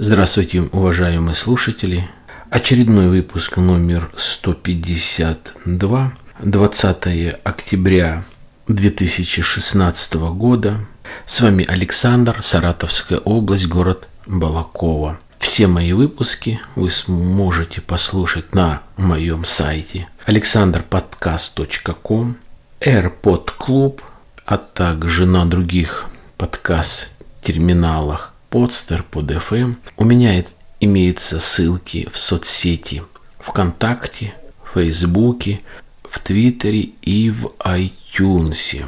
Здравствуйте, уважаемые слушатели. Очередной выпуск номер 152, 20 октября 2016 года. С вами Александр, Саратовская область, город Балакова. Все мои выпуски вы сможете послушать на моем сайте alexanderpodcast.com, AirPod Club, а также на других подкаст-терминалах Podster, PodFM. У меня имеются ссылки в соцсети ВКонтакте, Фейсбуке, в Твиттере и в iTunes.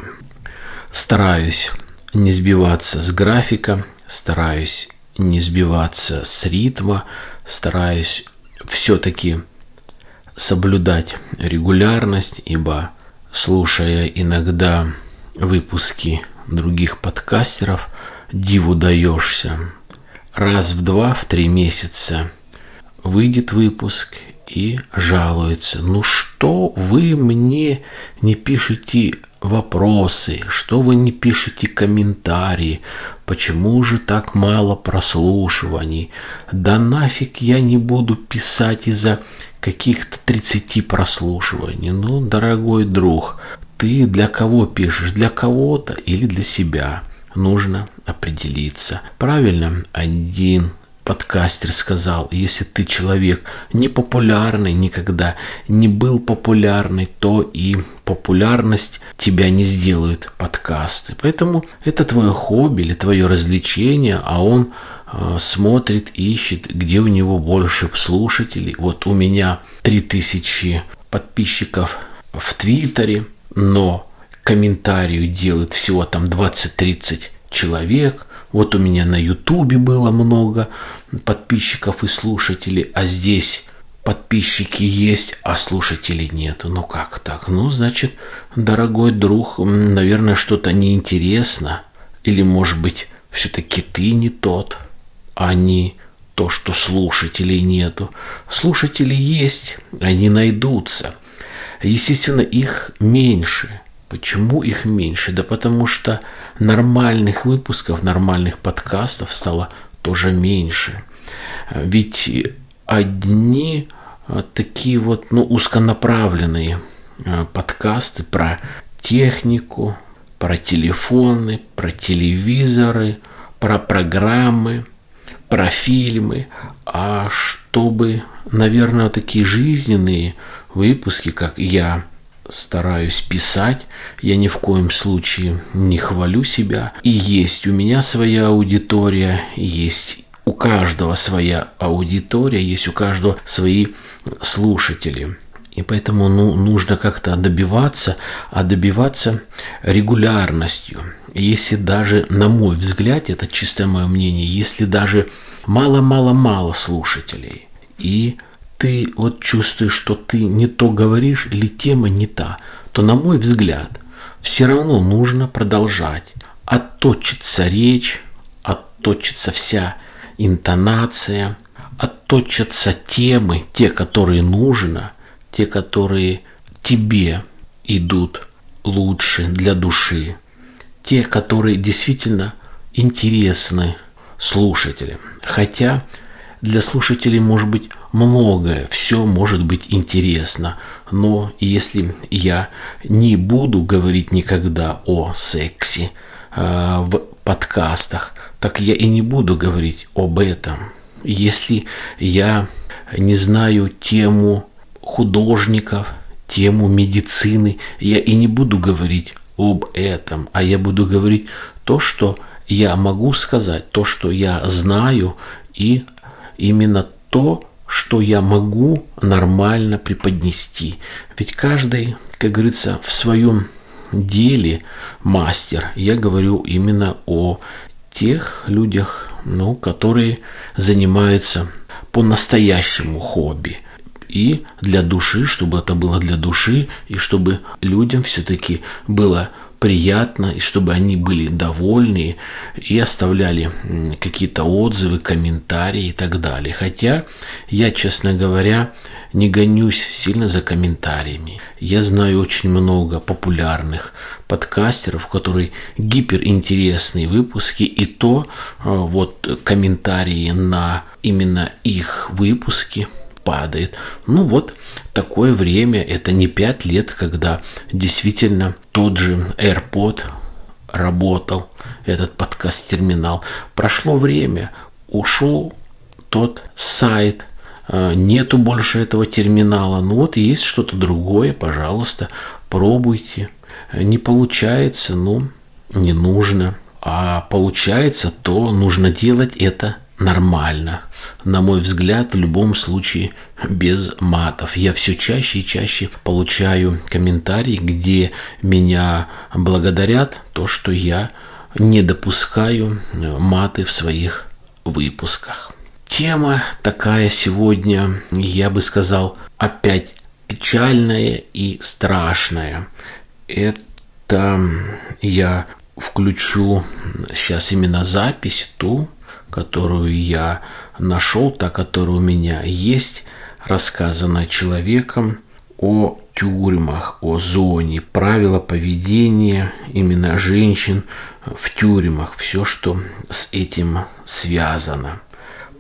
Стараюсь не сбиваться с графика, стараюсь не сбиваться с ритма, стараюсь все-таки соблюдать регулярность, ибо слушая иногда выпуски других подкастеров, диву даешься. Раз в два, в три месяца выйдет выпуск и жалуется. Ну что вы мне не пишете вопросы, что вы не пишете комментарии, почему же так мало прослушиваний, да нафиг я не буду писать из-за каких-то 30 прослушиваний. Ну, дорогой друг, ты для кого пишешь? Для кого-то или для себя? Нужно определиться. Правильно, один подкастер сказал, если ты человек не популярный никогда, не был популярный, то и популярность тебя не сделает подкасты. Поэтому это твое хобби или твое развлечение, а он э, смотрит, ищет, где у него больше слушателей. Вот у меня 3000 подписчиков в Твиттере, но комментарию делают всего там 20-30 человек. Вот у меня на Ютубе было много подписчиков и слушателей, а здесь подписчики есть, а слушателей нету. Ну как так? Ну, значит, дорогой друг, наверное, что-то неинтересно. Или, может быть, все-таки ты не тот, а не то, что слушателей нету. Слушатели есть, они найдутся. Естественно, их меньше. Почему их меньше? Да потому что нормальных выпусков, нормальных подкастов стало тоже меньше. Ведь одни а, такие вот ну, узконаправленные а, подкасты про технику, про телефоны, про телевизоры, про программы, про фильмы, а чтобы, наверное, такие жизненные выпуски, как я стараюсь писать, я ни в коем случае не хвалю себя. И есть у меня своя аудитория, есть у каждого своя аудитория, есть у каждого свои слушатели. И поэтому ну, нужно как-то добиваться, а добиваться регулярностью. Если даже, на мой взгляд, это чистое мое мнение, если даже мало-мало-мало слушателей, и ты вот чувствуешь, что ты не то говоришь или тема не та, то, на мой взгляд, все равно нужно продолжать. Отточится речь, отточится вся интонация, отточатся темы, те, которые нужно, те, которые тебе идут лучше для души, те, которые действительно интересны слушателям. Хотя для слушателей может быть многое, все может быть интересно, но если я не буду говорить никогда о сексе э, в подкастах, так я и не буду говорить об этом. Если я не знаю тему художников, тему медицины, я и не буду говорить об этом, а я буду говорить то, что я могу сказать, то, что я знаю, и именно то, что я могу нормально преподнести. Ведь каждый, как говорится, в своем деле мастер. Я говорю именно о тех людях, ну, которые занимаются по-настоящему хобби. И для души, чтобы это было для души, и чтобы людям все-таки было приятно, и чтобы они были довольны и оставляли какие-то отзывы, комментарии и так далее. Хотя я, честно говоря, не гонюсь сильно за комментариями. Я знаю очень много популярных подкастеров, которые гиперинтересные выпуски, и то э, вот комментарии на именно их выпуски падает. Ну вот такое время, это не пять лет, когда действительно тот же AirPod работал, этот подкаст-терминал. Прошло время, ушел тот сайт, э, нету больше этого терминала. Ну вот есть что-то другое, пожалуйста, пробуйте. Не получается, ну, не нужно. А получается, то нужно делать это нормально. На мой взгляд, в любом случае без матов. Я все чаще и чаще получаю комментарии, где меня благодарят то, что я не допускаю маты в своих выпусках. Тема такая сегодня, я бы сказал, опять печальная и страшная. Это я включу сейчас именно запись ту, которую я нашел, та, которая у меня есть, рассказана человеком о тюрьмах, о зоне, правила поведения именно женщин в тюрьмах, все, что с этим связано.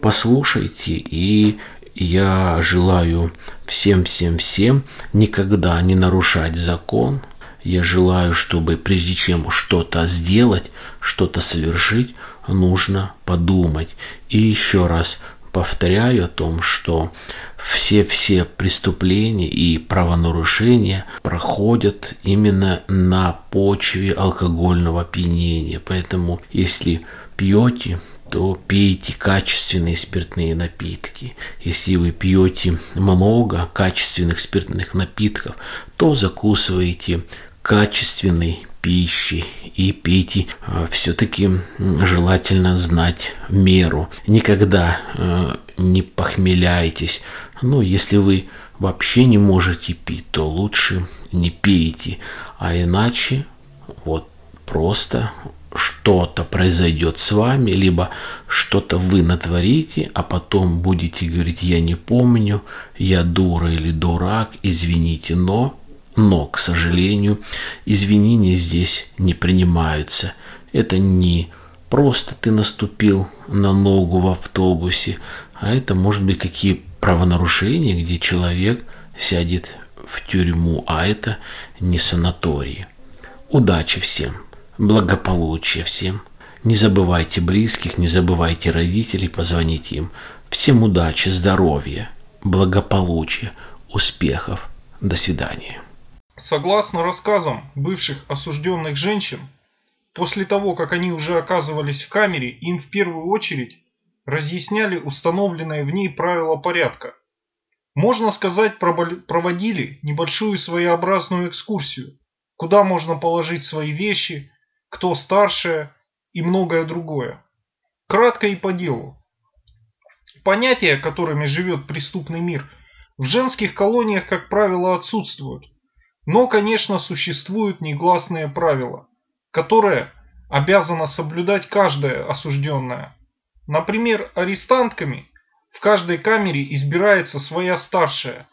Послушайте, и я желаю всем-всем-всем никогда не нарушать закон. Я желаю, чтобы прежде чем что-то сделать, что-то совершить, нужно подумать. И еще раз повторяю о том, что все-все преступления и правонарушения проходят именно на почве алкогольного опьянения. Поэтому если пьете, то пейте качественные спиртные напитки. Если вы пьете много качественных спиртных напитков, то закусывайте качественной пищи и пейте. А, Все-таки желательно знать меру. Никогда э, не похмеляйтесь. Ну, если вы вообще не можете пить, то лучше не пейте. А иначе вот просто что-то произойдет с вами, либо что-то вы натворите, а потом будете говорить, я не помню, я дура или дурак, извините, но но, к сожалению, извинения здесь не принимаются. Это не просто ты наступил на ногу в автобусе, а это может быть какие правонарушения, где человек сядет в тюрьму, а это не санаторий. Удачи всем, благополучия всем. Не забывайте близких, не забывайте родителей, позвоните им. Всем удачи, здоровья, благополучия, успехов. До свидания. Согласно рассказам бывших осужденных женщин, после того, как они уже оказывались в камере, им в первую очередь разъясняли установленные в ней правила порядка. Можно сказать, проводили небольшую своеобразную экскурсию, куда можно положить свои вещи, кто старше и многое другое. Кратко и по делу. Понятия, которыми живет преступный мир, в женских колониях, как правило, отсутствуют. Но, конечно, существуют негласные правила, которые обязана соблюдать каждая осужденная. Например, арестантками в каждой камере избирается своя старшая,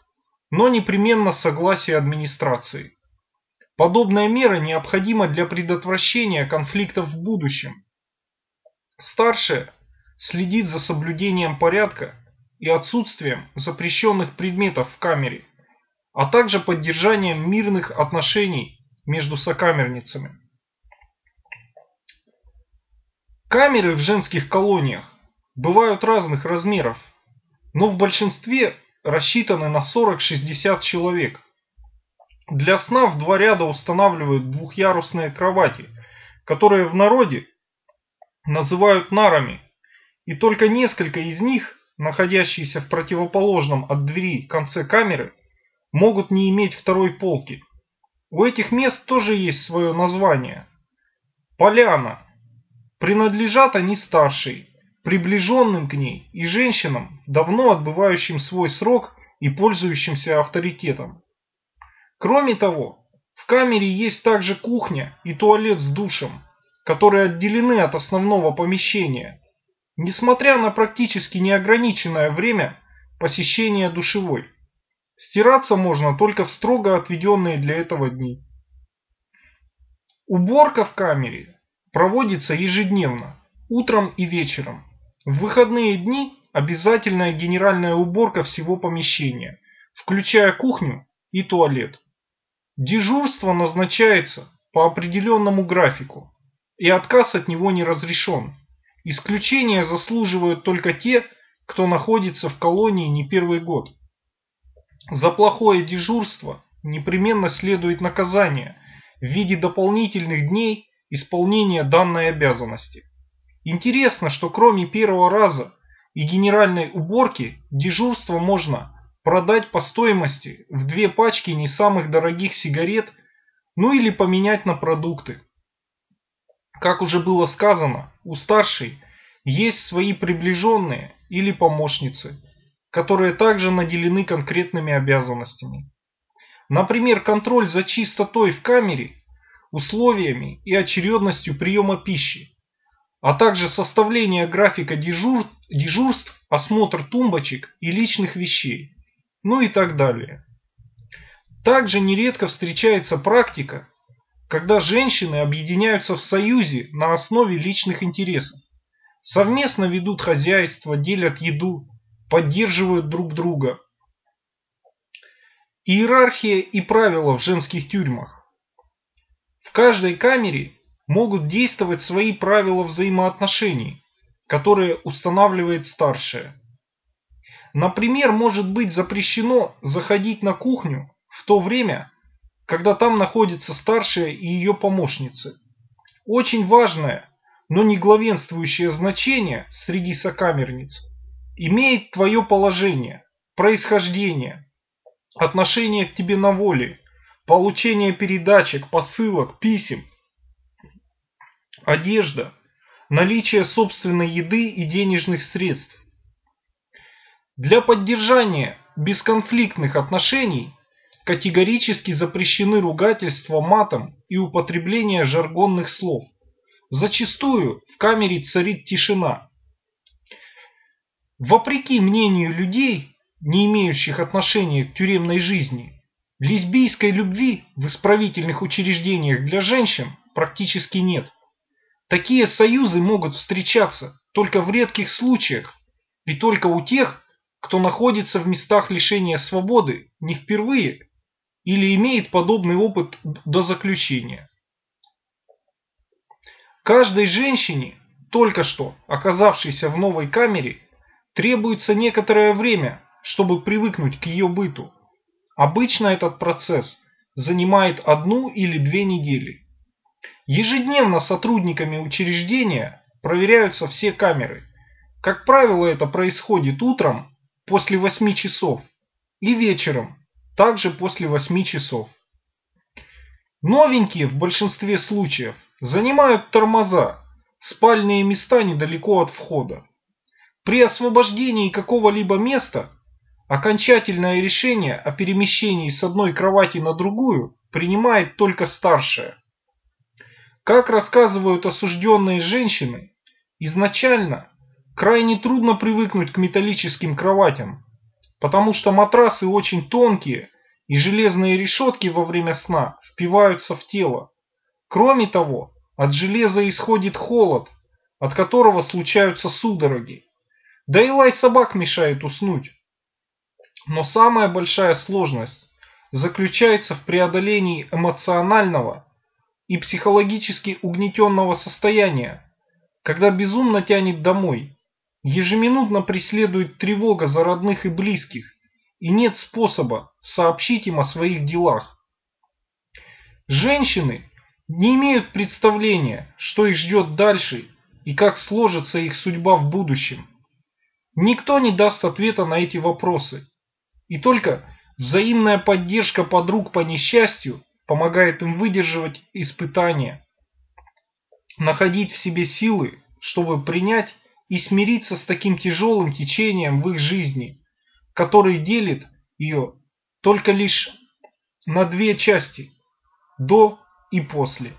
но непременно согласие администрации. Подобная мера необходима для предотвращения конфликтов в будущем. Старшая следит за соблюдением порядка и отсутствием запрещенных предметов в камере а также поддержанием мирных отношений между сокамерницами. Камеры в женских колониях бывают разных размеров, но в большинстве рассчитаны на 40-60 человек. Для сна в два ряда устанавливают двухъярусные кровати, которые в народе называют нарами, и только несколько из них, находящиеся в противоположном от двери конце камеры, могут не иметь второй полки. У этих мест тоже есть свое название. Поляна. Принадлежат они старшей, приближенным к ней и женщинам, давно отбывающим свой срок и пользующимся авторитетом. Кроме того, в камере есть также кухня и туалет с душем, которые отделены от основного помещения, несмотря на практически неограниченное время посещения душевой. Стираться можно только в строго отведенные для этого дни. Уборка в камере проводится ежедневно, утром и вечером. В выходные дни обязательная генеральная уборка всего помещения, включая кухню и туалет. Дежурство назначается по определенному графику, и отказ от него не разрешен. Исключения заслуживают только те, кто находится в колонии не первый год. За плохое дежурство непременно следует наказание в виде дополнительных дней исполнения данной обязанности. Интересно, что кроме первого раза и генеральной уборки дежурство можно продать по стоимости в две пачки не самых дорогих сигарет, ну или поменять на продукты. Как уже было сказано, у старшей есть свои приближенные или помощницы, которые также наделены конкретными обязанностями. Например, контроль за чистотой в камере, условиями и очередностью приема пищи, а также составление графика дежур, дежурств, осмотр тумбочек и личных вещей, ну и так далее. Также нередко встречается практика, когда женщины объединяются в союзе на основе личных интересов. Совместно ведут хозяйство, делят еду, поддерживают друг друга. Иерархия и правила в женских тюрьмах. В каждой камере могут действовать свои правила взаимоотношений, которые устанавливает старшая. Например, может быть запрещено заходить на кухню в то время, когда там находится старшая и ее помощницы. Очень важное, но не главенствующее значение среди сокамерниц имеет твое положение, происхождение, отношение к тебе на воле, получение передачек, посылок, писем, одежда, наличие собственной еды и денежных средств. Для поддержания бесконфликтных отношений категорически запрещены ругательства матом и употребление жаргонных слов. Зачастую в камере царит тишина. Вопреки мнению людей, не имеющих отношения к тюремной жизни, лесбийской любви в исправительных учреждениях для женщин практически нет. Такие союзы могут встречаться только в редких случаях и только у тех, кто находится в местах лишения свободы не впервые или имеет подобный опыт до заключения. Каждой женщине, только что оказавшейся в новой камере, требуется некоторое время, чтобы привыкнуть к ее быту. Обычно этот процесс занимает одну или две недели. Ежедневно сотрудниками учреждения проверяются все камеры. Как правило, это происходит утром после 8 часов и вечером также после 8 часов. Новенькие в большинстве случаев занимают тормоза, спальные места недалеко от входа. При освобождении какого-либо места окончательное решение о перемещении с одной кровати на другую принимает только старшая. Как рассказывают осужденные женщины, изначально крайне трудно привыкнуть к металлическим кроватям, потому что матрасы очень тонкие и железные решетки во время сна впиваются в тело. Кроме того, от железа исходит холод, от которого случаются судороги. Да и лай собак мешает уснуть. Но самая большая сложность заключается в преодолении эмоционального и психологически угнетенного состояния, когда безумно тянет домой, Ежеминутно преследует тревога за родных и близких, и нет способа сообщить им о своих делах. Женщины не имеют представления, что их ждет дальше и как сложится их судьба в будущем. Никто не даст ответа на эти вопросы. И только взаимная поддержка подруг по несчастью помогает им выдерживать испытания, находить в себе силы, чтобы принять и смириться с таким тяжелым течением в их жизни, который делит ее только лишь на две части до и после.